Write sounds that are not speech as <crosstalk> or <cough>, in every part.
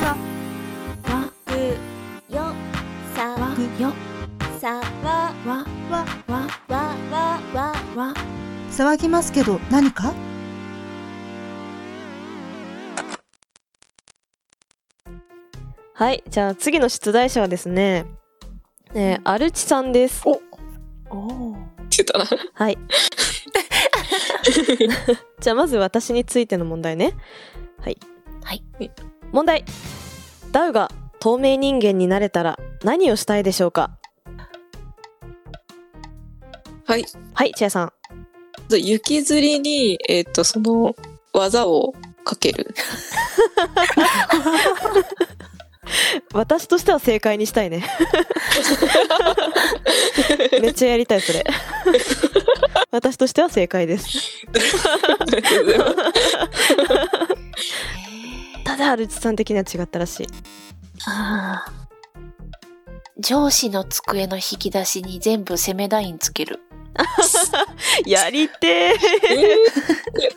さわくよさわくよさわわわわわわわわ騒ぎますけど何かはい、じゃあ次の出題者はですね、えー、アルチさんです。おおってたな。はい。じゃあまず私についての問題ね。はい。はい。問題。ダウが透明人間になれたら何をしたいでしょうか？はい。はい、チェアさん。雪吊りに、えっ、と、その技をかける。<laughs> 私としては正解にしたいね。<laughs> めっちゃやりたい、それ。私としては正解です。ただ、アルチさん的には違ったらしい。あー上司の机の引き出しに全部攻めラインつける。<laughs> やりて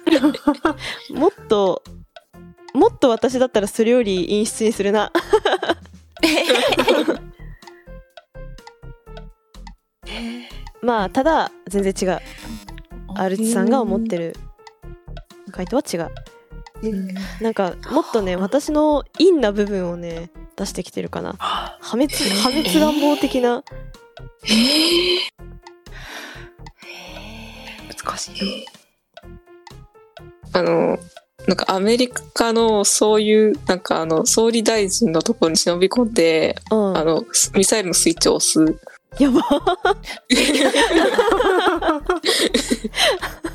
ーもっと、もっと私だったらそれより陰湿にするな。まあ、ただ、全然違う。アルチさんが思ってる回答は違う。なんか、もっとね、私の陰な部分をね、出してきてるかな。破滅、破滅願望的な。難しいあの、なんかアメリカのそういう、なんかあの、総理大臣のところに忍び込んで、うん。あの、ミサイルのスイッチを押す。やば。<laughs>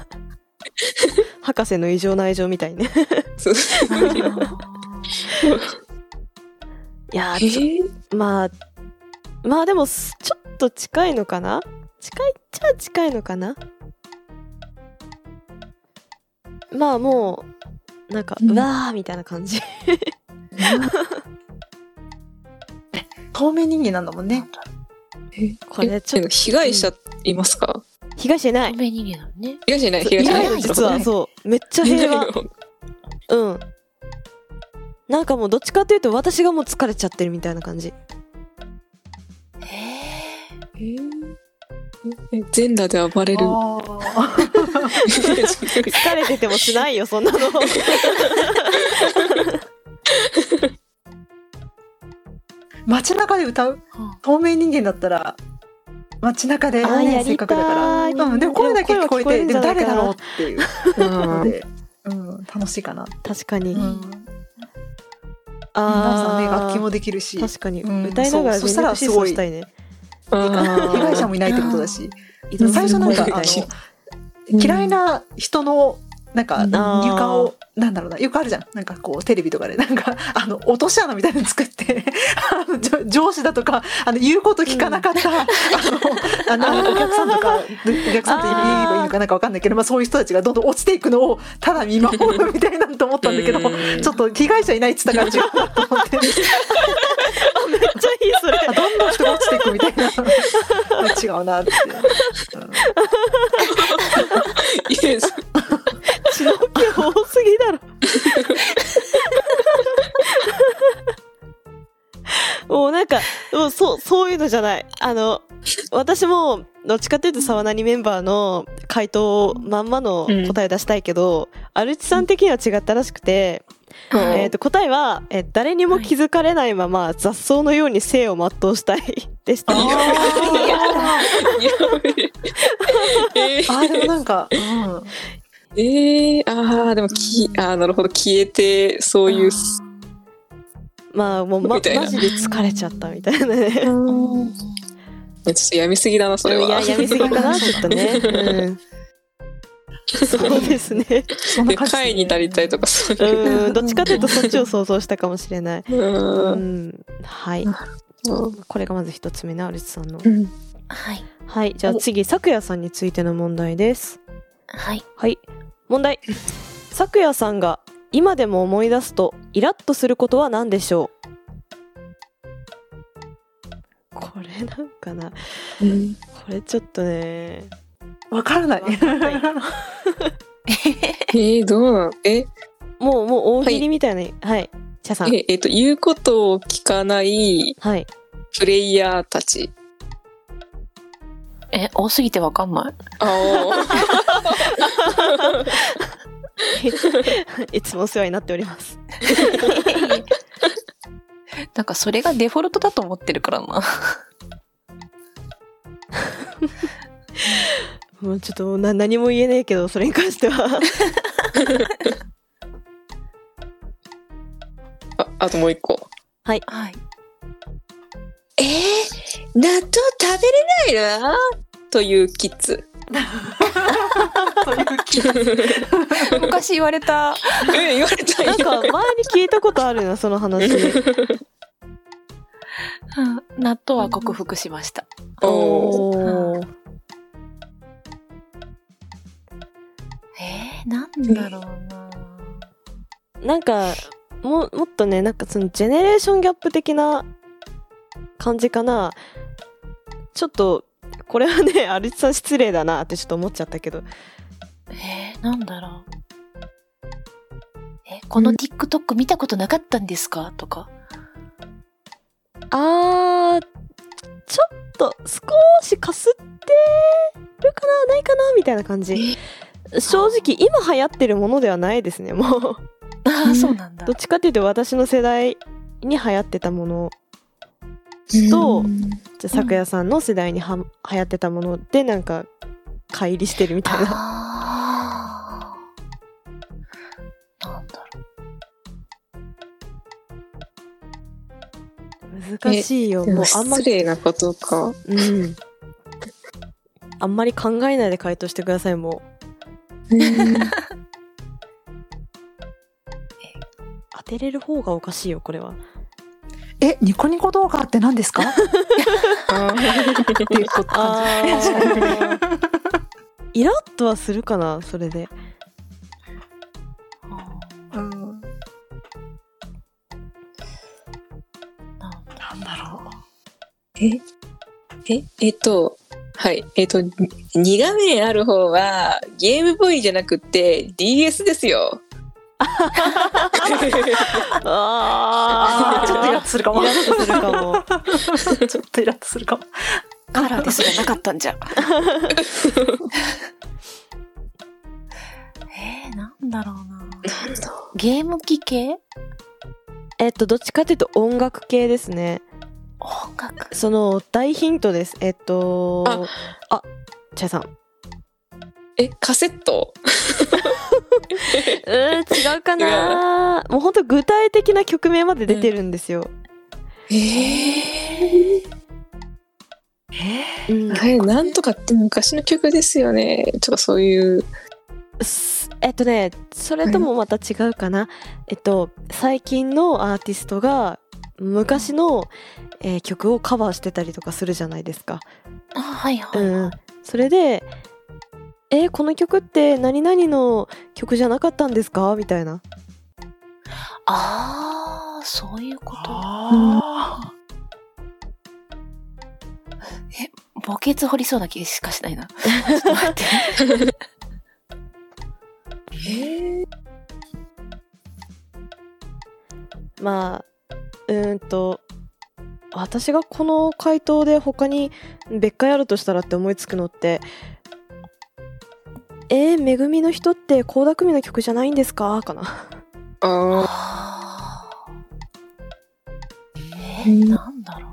<laughs> 博士の異常な愛情みたいね。そう。いやまあ、まあでも、すちょっと近いのかな？近いっちゃ近いのかな？まあもう、なんか、うん。うわーみたいな感じ。<laughs> 透明人間なんだもんね。これちょっと、被害者いますか？被害者いない透。明人間なのね。被害者いない被害いな者いないい実はそう。めっちゃ平和。うん。なんかもうどっちかというと私がもう疲れちゃってるみたいな感じ。へえ全裸で暴れる。あ <laughs> 疲れててもしないよ、そんなの。街中で歌う？透明人間だったら街中で、ね、りせっかくだから、うん、でも声だけ聞こえてで誰だろうっていうので、うん、楽しいかな、確かに。うん、ダンさんね楽器もあできるし。ー。確かに。うん歌いながらそしたら全力疾走したいね。被害者もいないってことだし。最初なんかあの嫌いな人のなんか床をなんだろうなよくあるじゃん。なんかこうテレビとかで。なんか <laughs> あの落とし穴みたいなの作って <laughs> あの上上司だとかあの言うこと聞かなかった、あのあのお客さんとかお客さんと言えばいいのかなんかわかんないけど、まあ、そういう人たちがどんどん落ちていくのをただ見守るみたいなのと思ったんだけどうん。ちょっと被害者いないっつったから違うなと思って。<laughs> めっちゃいい、それ。あどんどん人が落ちていくみたいな。違うなって。うん。いい血の気多すぎだろ。もうなんか、もうそう、そうい。うのじゃない。あの、私も、どっちかってい。うと沢何メンバーの回答まんまの答え出したい。けど、アルチさん的には違ったらしくて、えー、と答えは、え誰にも気づかれない。まま雑草のように生を全うしたい。でした。えーあーでもなんか、うん、えー、ああでもきあーなるほど消えてそういうまあもうまマジで疲れちゃったみたいなね。<laughs> ちょっとやみすぎだなそれは。いや、やみすぎかな、ちょっとね。<laughs> うん、そうですね。でそんになりたいとかそういう。うん、どっちかというとそっちを想像したかもしれない。う <laughs> うんん、はい。うんこれがまず一つ目のアルチさんの。うんはい。はい、じゃあ次、咲夜さんについての問題です。はい。はい。問題。咲夜さんが今でも思い出すとイラッとすることは何でしょう？これなんかな。うんこれちょっとね。わからない。<laughs> えー、どうなんえ？もう、もう大喜利みたいな。はい。チャさん。え、えっと、言うことを聞かないはい。プレイヤーたち。え、多すぎてわかんない。あ <laughs> いつもお世話になっております。なんかそれがデフォルトだと思ってるからな。<laughs> もうちょっとな何も言えねえけど、それに関しては。<laughs> あ、あともう一個。はい。えー、納豆食べれないな <laughs> というキッズ。昔言われた。え、言われたなんか前に聞いたことあるな、その話。う <laughs> ん納豆は克服しました。おー。えー、なんだろうな。なんか、も、もっとね、なんかそのジェネレーションギャップ的な感じかな。ちょっと、これはね、<laughs> アルチさん失礼だなってちょっと思っちゃったけど。えー、なんだろう。え、この TikTok 見たことなかったんですか？とか。あー、ちょっと少しかすってるかな？ないかな？みたいな感じ。正直、今流行ってるものではないですね、もう。ああ、<laughs> そうなんだどっ。ちかっていうと私の世代に流行ってたものと、じゃあ咲夜さんの世代には流行ってたものでなんか乖離してるみたいな。なんだろ難しいよ。もうあんま失礼なことか。うん。あんまり考えないで回答してください、もう。<laughs> 当てれる方がおかしいよ、これは。え、ニコニコ動画って何ですか？あっていうことあ感じ。ーイラッとはするかな、それで。う。うんなんだなんだろえ、え、えっと、はい。えっと、に2画面ある方はゲームボーイじゃなくて DS ですよ。ああーちょっとイラッとするかもイラッとするかも。ちょっとイラッとするかも。カラーですらなかったんじゃ。<laughs> えー、なんだろうな。ゲーム機系？えっと、どっちかというと音楽系ですね。音楽その大ヒントです。えっと、あ、チャイさん。え、カセット？うーん、違うかなもう本当具体的な曲名まで出てるんですよ。えー、うんあれ、なんとかって昔の曲ですよね。ちょっとそういう。すえっとね、それともまた違うかな。えっと、最近のアーティストが昔の、えー曲をカバーしてたりとかするじゃないですか。あ、はいはい。うん。それで、えーこの曲って何々の曲じゃなかったんですか？みたいな。ああ、そういうこと。あえ、墓穴掘りそうな気しかしないな。ちょっと待って。まあ、うーんと、私がこの回答で他に別解あるとしたらって思いつくのって、えー、めぐみの人って倖田來未の曲じゃないんですか？かな。あえー、なんだろう。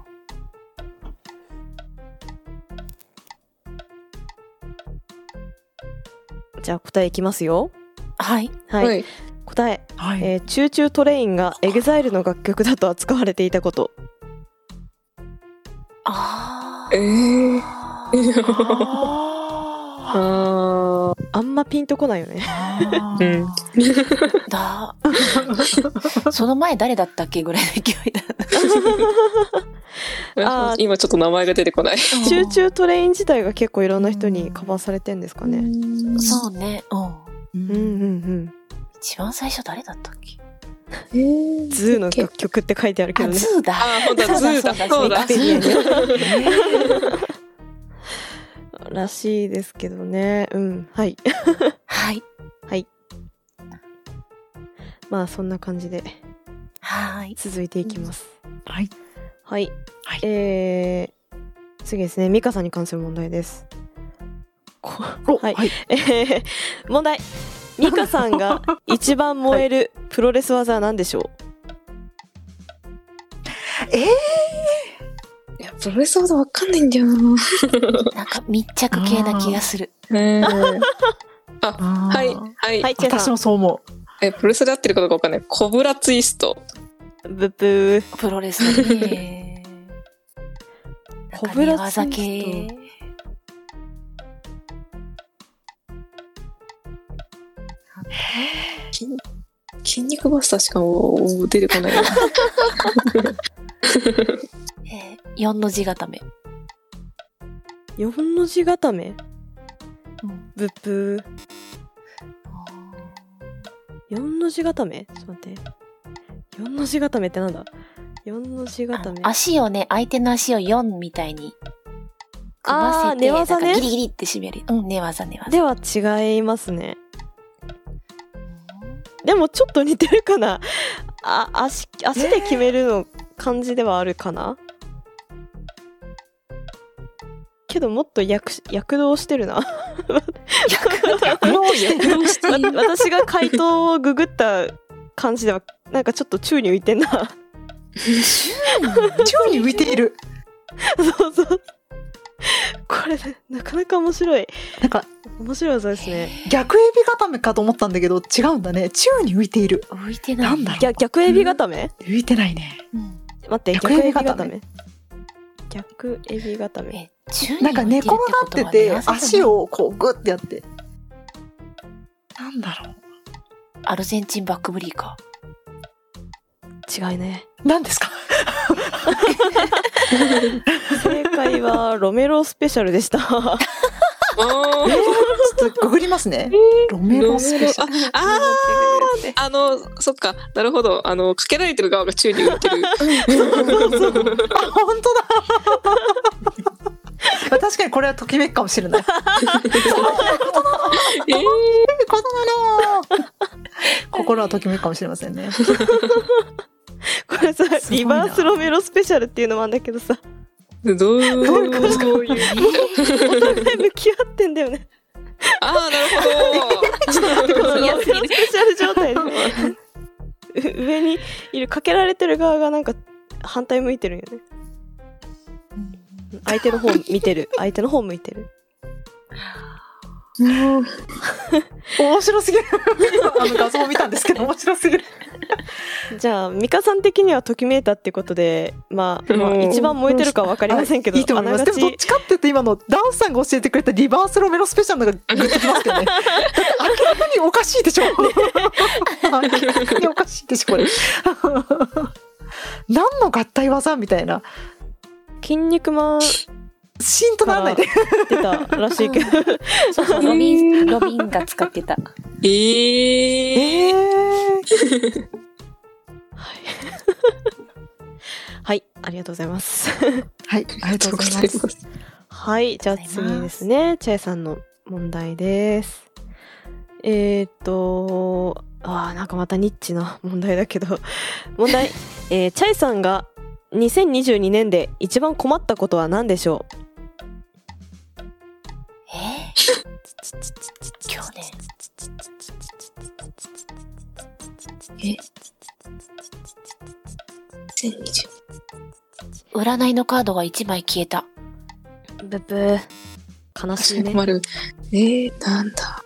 じゃあ答えいきますよ。はい。あ、はい。はい。答え、ーはい。えー Choo Choo TRAIN が EXILE の楽曲だと扱われていたこと。あえー、<laughs> あ。あんまピンとこないよね。ーうんだ。<laughs> その前誰だったっけぐらいの勢いだ。<laughs> あー今ちょっと名前が出てこない。 Choo Choo TRAIN自体が結構いろんな人にカバーされてんですかね。そうね。うん。ううんうんうん。一番最初誰だったっけ？えー ZOO の曲曲って書いてあるけあ、どね。 ZOO だ。あ、ほん ZOO だ、そうだ。<laughs> らしいですけどね。うん。はい。はい。はい。まあそんな感じで。はい。続いていきます。はい。はい。はいえー、次ですね。ミカさんに関する問題です。はいえー、問題。ミカさんが <laughs> 一番燃えるプロレス技は何でしょえいや、プロレスほどわかんないんだよな。<laughs> なんか密着系な気がする。うん。ー、はい、い。はい。はい、私。もそう思え、プロレスで合ってるかどうかわかんない。コブラツイスト。ブッブー。プロレスだね。コブラツイ系ス。筋筋肉バスターしかもう出てこないな。<laughs> えー、4の字固め。四の字固め？うんブッブー。四の字固め？ちょっと待って。四の字固めってなんだ？四の字あ固め。足をね、相手の足を4みたいに組まあーせて、寝技ねなんかギリギリって締める。うん、寝技寝技。では違いますね。でもちょっと似てるかなあ足足で決めるの感じではあるかな、けどもっと躍し躍動してるな私が回答をググった感じではなんかちょっと宙に浮いてんな宙に浮いている。そうそうこれなかなか面白いなんか面白い技ですね逆エビ固めかと思ったんだけど違うんだね。宙に浮いている。浮いてない。なんだろう。逆逆エビ固め？浮いてないね。うん待って逆逆エビ固め逆エビ固めなんか寝転がってて足を。をこうグッてやって。なんだろアルゼンチンバックブリーカ違いねう。何ですか？<laughs> 正解はロメロスペシャルでした。あちょっとググりますね。ロメロスペシャル。ああーあの、そっか、なるほど。あの、かけられてる側が宙に浮いてる。あ、本当だ。確かにこれはときめくかもしれない。えー、ことなの。心はときめくかもしれませんね。これさ、リなバースロメロスペシャルっていうのもあるんだけどさ、どうどういうことお互い向き合ってんだよね。ああ、なるほど。このロメロスペシャル状態で。上にいる、かけられてる側がなんか反対向いてるよね。相手の方見てる。相手の方向いてる。面白すぎる。あの画像を見たんですけど面白すぎる。じゃあ、ミカさん的にはときめいたってことで、まあ、まあ、うん一番燃えてるかわかりませんけど、いいと思います。でもどっちかって言って今のダンスさんが教えてくれたリバースロメロスペシャルのがグッときますけどね。<laughs> だって明らかにおかしいでしょ。明らかにおかしいでしょこれ。何の合体技みたいな。筋肉マンシーンとならないで。出たらしいけど、<laughs> そうそう、ロビン、ロビンが使ってた。えー、え <laughs> はい、ありがとうございます。はい、ありがとうございます。はい、じゃあ次ですね、チャイさんの問題です。えー、っと、あーなんかまたニッチな問題だけど、<laughs> 問題、えーチャイさんが2022年で一番困ったことは何でしょう？え去年え占いのカードが1枚消えた。ブブー。悲しいね。困る。えー、なんだ。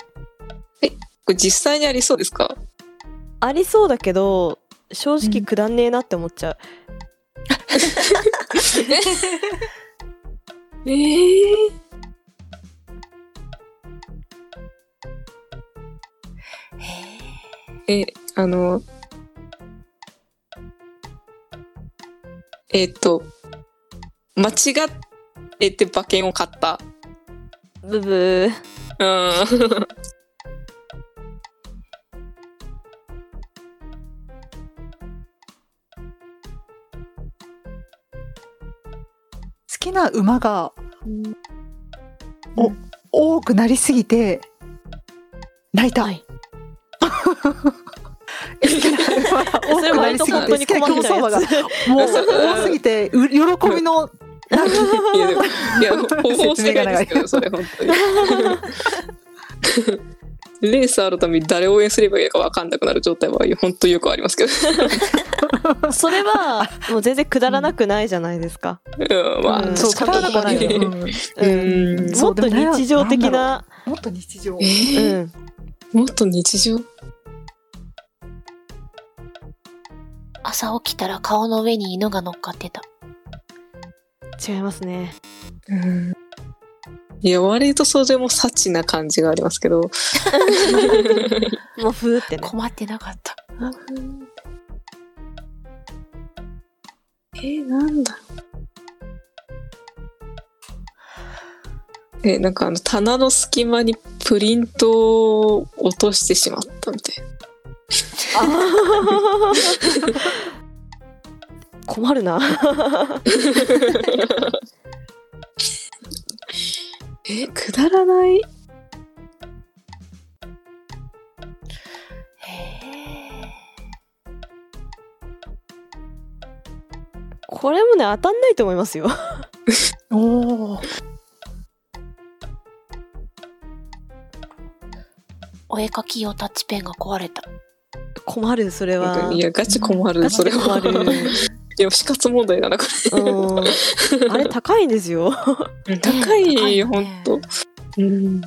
え、これ実際にありそうですか？ありそうだけど、正直くだんねえなって思っちゃう。<laughs> えー、え、あの、えっ、と、間違えて馬券を買った。ブブー。うん。好きな馬が、お、多くなりすぎて、泣いた。はい好きな多くなりすぎて、好きな競走馬がもう <laughs> 多すぎて、う喜びの、いや、でも、いや、方法がないですけど、それ、本当に。レースあるために誰を応援すればいいか分かんなくなる状態は本当よくありますけど。<laughs> それはもう全然くだらなくないじゃないですか。うん、まあ、うんそう、仕方体がないよ。ない。もっと日常的な、もっと日常。えうーん。もっと日常？朝起きたら顔の上に犬が乗っかってた。違いますね。うんいや、割とそれも幸な感じがありますけど。<laughs> もうふーってね。困ってなかった。えー、なんだろう。え、なんかあの、棚の隙間にプリントを落としてしまったみたいな。<laughs> 困るな。<laughs> え、くだらない？へえ。これもね、当たんないと思いますよ。<laughs> おお。お絵描き用タッチペンが壊れた。困る、それは。いや、ガチ困る、それは。困る。いや、死活問題だな、こうん。あれ高いんですよ。<laughs> れ。高いよ、ほ高いよねんと。うん。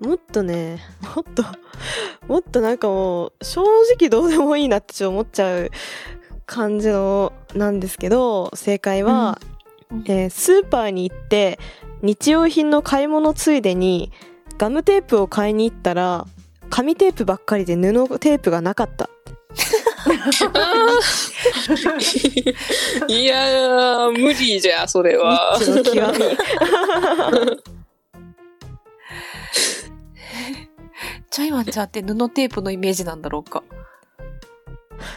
もっとね、もっと、もっとなんかもう、正直どうでもいいなってちょっと思っちゃう感じの、なんですけど、正解は、うんえースーパーに行って、日用品の買い物ついでに、ガムテープを買いに行ったら、紙テープばっかりで布テープがなかった。<laughs> いやー、無理じゃ、それは。チの極み。チャイワンちゃんって布テープのイメージなんだろうか？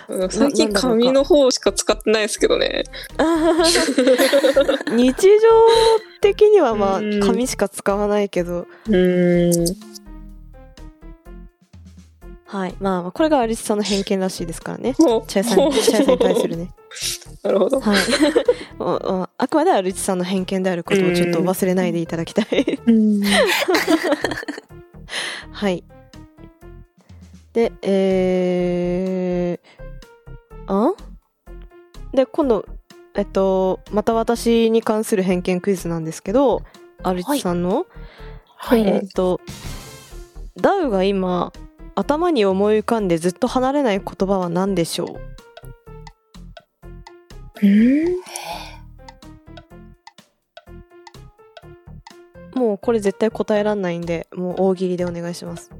うん最近紙の方しか使ってないですけどね。<laughs> 日常的にはまあうん紙しか使わないけど、うん。はい。まあ、これがアリスさんの偏見らしいですからね。チャイさんに、チャイさんに対するね。<laughs> なるほど。はい。<laughs> あくまでアルチさんの偏見であることをちょっと忘れないでいただきたい。うん。<laughs> はい。で、えー、あ？で、今度、えっと、また私に関する偏見クイズなんですけど、アルチさんの、はい。えっと、ダウが今、頭に思い浮かんでずっと離れない言葉は何でしょう？もうこれ絶対答えらんないんで、もう大喜利でお願いします。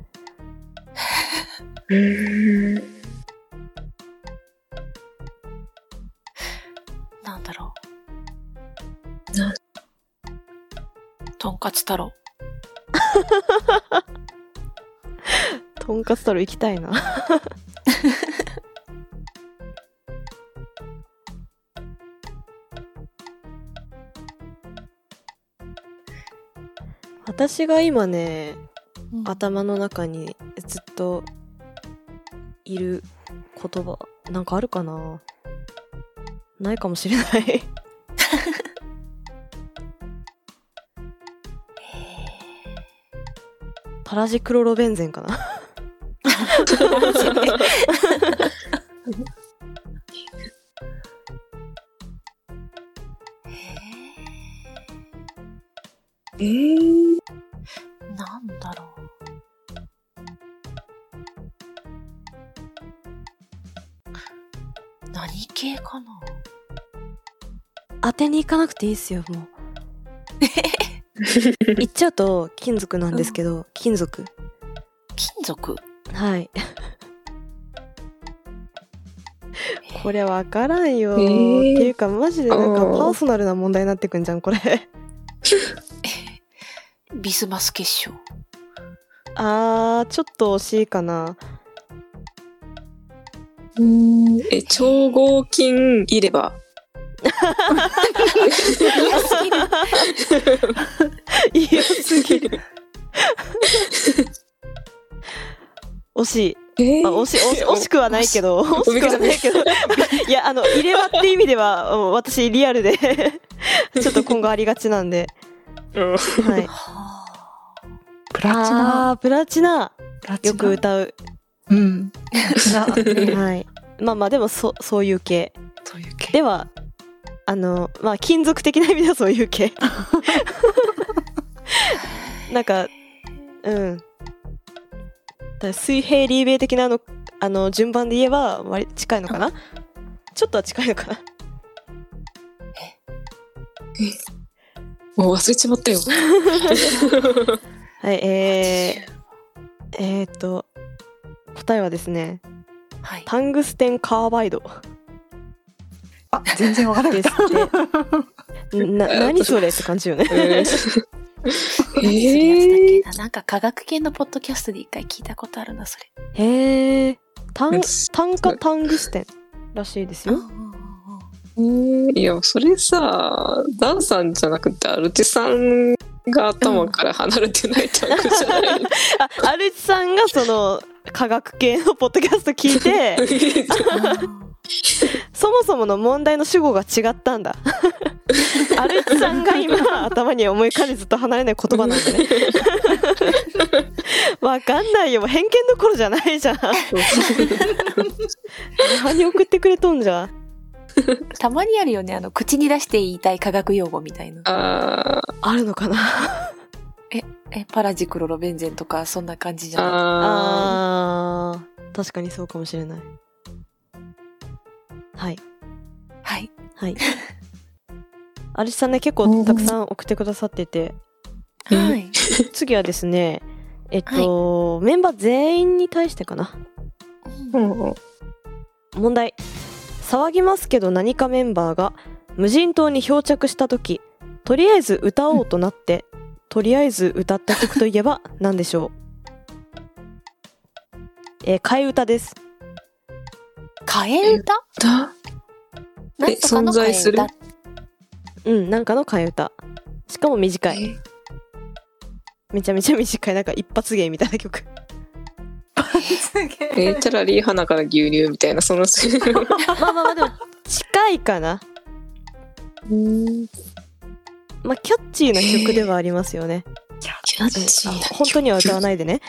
なんだろう。なとんかつ太郎。<laughs> とんかつ太郎行きたいな。<laughs> 私が今ね、頭の中にずっといる言葉、なんかあるかな？ないかもしれない。<laughs> パラジクロロベンゼンかなえー、なんだろう。何系かな？当てに行かなくていいっすよ、もう。<laughs> 言っちゃうと金属なんですけど、金属。金属？はい。<laughs> これわからんよ、えー。っていうかマジでなんかパーソナルな問題になってくんじゃんこれ。<laughs> ビスマス結晶。あーちょっと惜しいかな。え、超合金入れ歯。<laughs> 嫌すぎる惜しい。えまあ、惜し惜し惜しくはないけど <laughs> 惜しくはないけど。いやあの入れ歯って意味ではうん私リアルで <laughs> ちょっと今後ありがちなんで、うん。はい、はプラチナ？あープラチナ。よく歌う。うん。なはい。まあまあでもそそういう系。そういう系。ではあのまあ金属的な意味ではそういう系。<laughs> なんかうん水平リーベイ的なあのあの順番で言えば割り近いのかな？ちょっとは近いのかな？もう忘れちまったよ。はいえー、えー、っと答えはですねあはい。タングステンカーバイド。あ、全然わからないですってな何それって感じよね。えー <laughs> えけななんか科学系のポッドキャストで一回聞いたことあるな、それ。へえタンうん炭化タングステンらしいですよ。ー。いや、それさ、ダンさんじゃなくて、アルテさんが頭から離れてないタンクじゃない。<laughs> あ、アルチさんがその科学系のポッドキャスト聞いて、<laughs> そもそもの問題の主語が違ったんだ。<laughs> アルチさんが今 <laughs> 頭に思い浮かんでずっと離れない言葉なんだね。<laughs> わかんないよ。偏見どころじゃないじゃん。何送ってくれとんじゃ？たまにあるよね、あの、口に出して言いたい科学用語みたいな。あーあるのかな？え、パラジクロロベンゼンとか、そんな感じじゃない？ああー、確かにそうかもしれない。はい。はい。はい。<laughs> アルチさんね、結構たくさん送ってくださってて、うんはい。次はですね、えっと、メンバー全員に対してかな。ーうん問題。騒ぎますけど何かメンバーが無人島に漂着した時、とりあえず歌おうとなって、<laughs> とりあえず歌った曲といえば何でしょう？えー替え歌です。替え歌だ？なんとかの存在する？替え歌うん、なんかの替え歌。しかも短い。え？めちゃめちゃ短い、なんか一発芸みたいな曲。えーチャラリー花から牛乳みたいな、その、<laughs> まあまあまあ、でも近いかな。まあ、キャッチーな曲ではありますよね。キャッチーなあ本当には歌わないでね。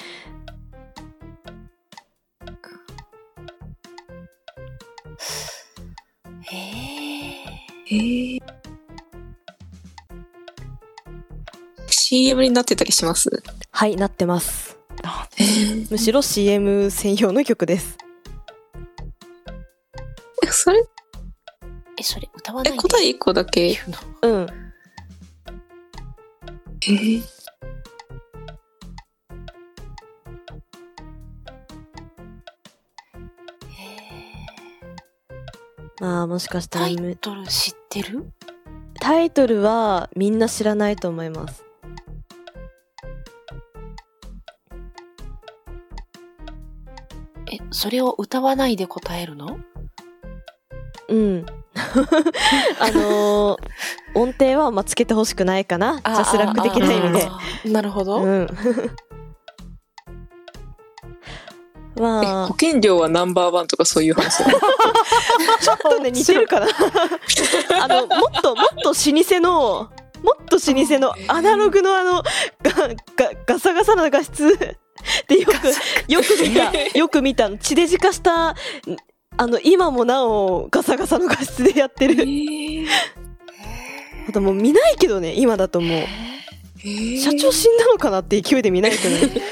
CM になってたりします？はい、なってます。えーむしろ CM 専用の曲です。えそれ、え、それ歌わないえ、で答え1個だけ。言うん。えーまあ、もしかしたタイトル知ってる？タイトルはみんな知らないと思います。それを歌わないで答えるの？うん。<laughs> あのー音程はまあつけてほしくないかな。ジャスラック的な意味で。なるほど。うん。え <laughs> まあ保、険料はナンバーワンとかそういう話だ <laughs> ちょっとね、似てるかな。あの、もっと、もっと老舗の、もっと老舗のアナログのあの、ガ、ガ、ガサガサな画質でよく、よく見た、よく見た、地デジ化した、あの、今もなおガサガサの画質でやってる。あともう見ないけどね、今だともう、社長死んだのかなって勢いで見ないけどね。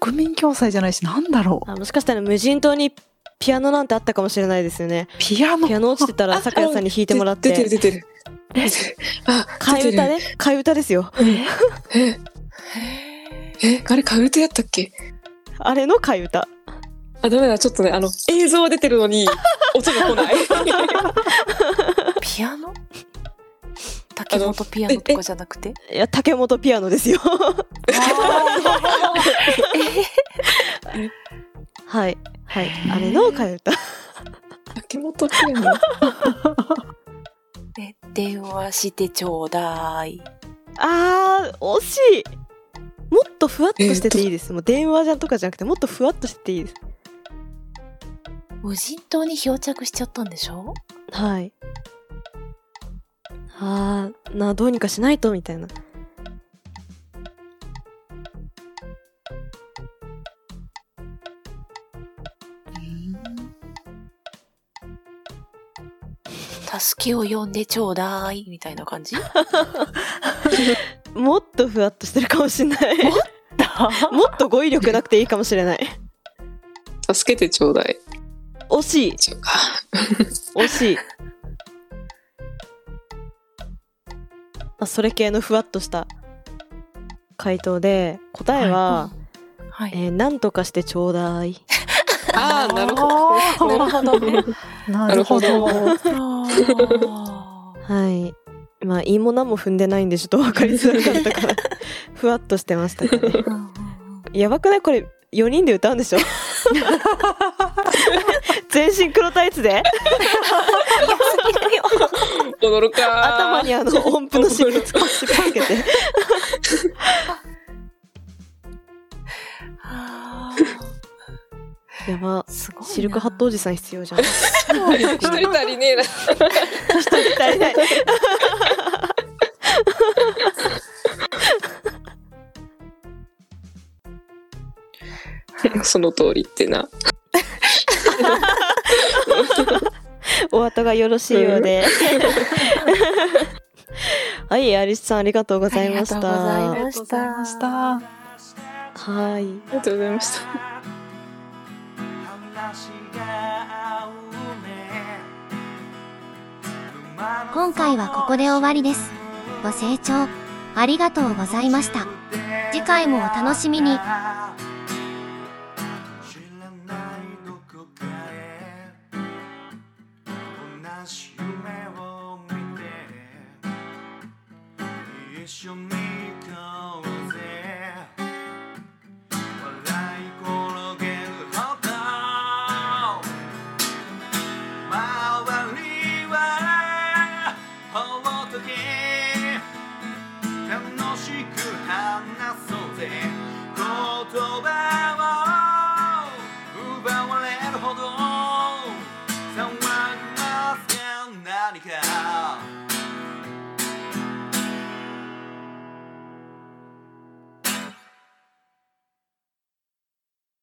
国民共済じゃないし、なんだろう。あもしかしたら無人島にピアノなんてあったかもしれないですよね。ピアノピアノ落ちてたら、酒屋さんに弾いてもらっ出て。出てる。出てるあ、替え歌ね。替え歌ですよ。え、<laughs> え、あれ、カウントやったっけ？あれの替え歌。あ、ダメだ、ちょっとね、あの、映像は出てるのに、<laughs> 音が来ない。ピアノ？竹本ピアノとかじゃなくて？いや、竹本ピアノですよ。はい。はい。あれの替え歌。竹本ピアノ？え電話してちょうだい。あー、惜しい。もっとふわっとしてていいです。もう電話じゃとかじゃなくて、もっとふわっとしてていいです。無人島に漂着しちゃったんでしょ？はい。あー、な、どうにかしないと、みたいな。助けを呼んでちょうだいみたいな感じ？<laughs> もっとふわっとしてるかもしれない。もっと？語彙力なくていいかもしれない。助けてちょうだい。惜しい。惜しい。まあ、それ系のふわっとした回答で、答えは、はい。えーなんとかしてちょうだい。ああ、なるほど。なるほどね。なるほど。あはい。まあ、いいも何も踏んでないんで、ちょっと分かりづらかったから、<laughs> ふわっとしてましたかね。やばくない？これ、4人で歌うんでしょ？<laughs> 全身黒タイツで？踊るか。頭にあの音符のシップつけて。あ <laughs> やば。ーすごいな。シルクハットおじさん必要じゃん。一人足りねえな。足りない。<laughs> その通りってな。お後がよろしいようで。<laughs> はい、アリスさんありがとうございました。まありがとうございました。はい。ありがとうございました。今回はここで終わりです。ご清聴ありがとうございました。次回もお楽しみに。